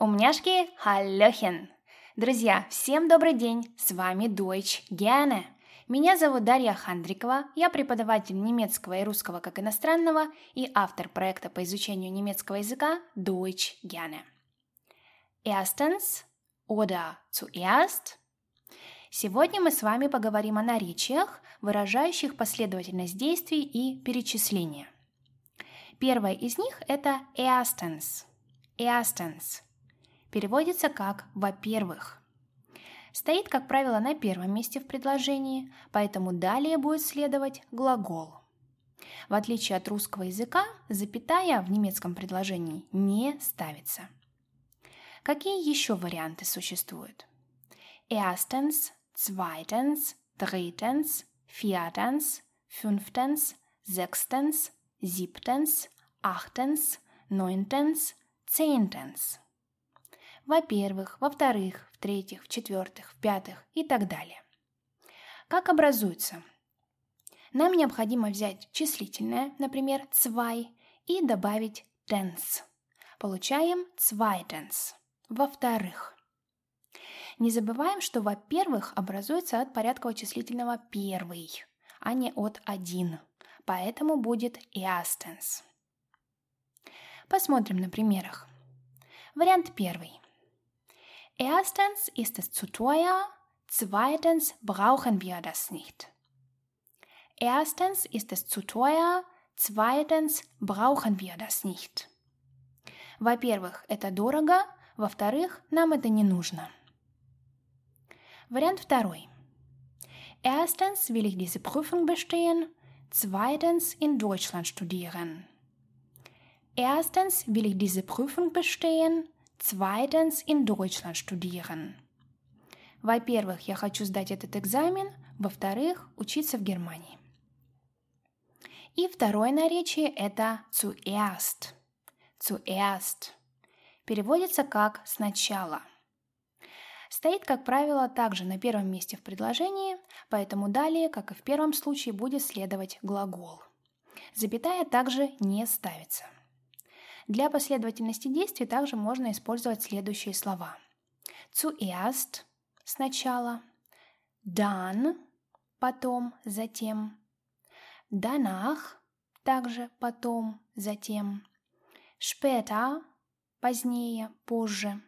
Умняшки, халлёхен! Друзья, всем добрый день! С вами Deutsch Gerne. Меня зовут Дарья Хандрикова, я преподаватель немецкого и русского как иностранного и автор проекта по изучению немецкого языка Deutsch Gerne. Erstens oder zuerst. Сегодня мы с вами поговорим о наречиях, выражающих последовательность действий и перечисления. Первое из них – это erstens. Erstens – переводится как «во-первых». Стоит, как правило, на первом месте в предложении, поэтому далее будет следовать глагол. В отличие от русского языка, запятая в немецком предложении не ставится. Какие еще варианты существуют? Erstens, zweitens, drittens, viertens, fünftens, sechstens, siebtens, achtens, neuntens, zehntens – во-первых, во-вторых, в-третьих, в-четвертых, в-пятых и так далее. Как образуется? Нам необходимо взять числительное, например, zwei, и добавить tens. Получаем zweitens. Во-вторых. Не забываем, что во-первых образуется от порядкового числительного первый, а не от один. Поэтому будет erstens. Посмотрим на примерах. Вариант первый. Erstens ist es zu teuer, zweitens brauchen wir das nicht. Erstens ist es zu teuer, zweitens brauchen wir das nicht. Во-первых, это дорого, во-вторых, нам это не нужно. Вариант второй. Erstens will ich diese Prüfung bestehen, zweitens in Deutschland studieren. Erstens will ich diese Prüfung bestehen, Zweitens in Deutschland studieren. Во-первых, я хочу сдать этот экзамен. Во-вторых, учиться в Германии. И второе наречие – это zuerst. Zuerst. Переводится как «сначала». Стоит, как правило, также на первом месте в предложении, поэтому далее, как и в первом случае, будет следовать глагол. Запятая также не ставится – для последовательности действий также можно использовать следующие слова. Zuerst – сначала, dann – потом, затем, danach – также потом, затем, später – позднее, позже,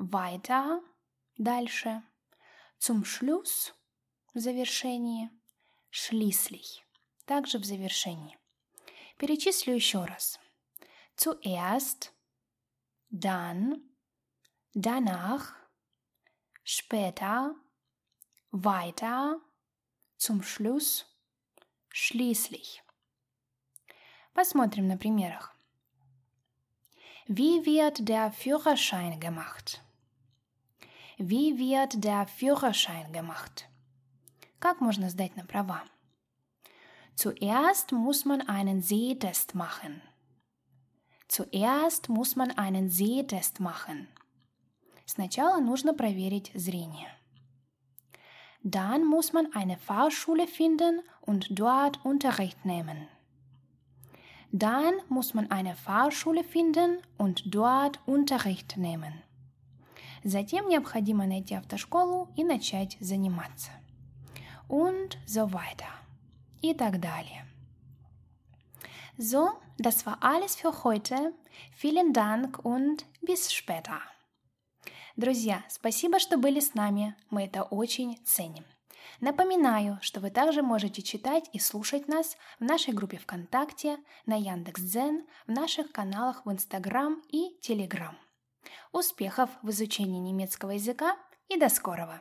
weiter – дальше, zum Schluss – в завершении, schließlich – также в завершении. Перечислю еще раз – zuerst, dann, danach, später, weiter, zum Schluss, schließlich. Посмотрим на примерах. Wie wird der Führerschein gemacht? Wie wird der Führerschein gemacht? Как можно сдать на права? Zuerst muss man einen Sehtest machen. Zuerst muss man einen Sehtest machen. Сначала нужно проверить зрение. Dann muss man eine Fahrschule finden und dort Unterricht nehmen. Dann muss man eine Fahrschule finden und dort Unterricht nehmen. Затем необходимо найти автошколу и начать заниматься. Und so weiter. И так далее. So, das war alles für heute. Vielen Dank und bis später. Друзья, спасибо, что были с нами. Мы это очень ценим. Напоминаю, что вы также можете читать и слушать нас в нашей группе ВКонтакте, на Яндекс.Дзен, в наших каналах в Инстаграм и Телеграм. Успехов в изучении немецкого языка и до скорого!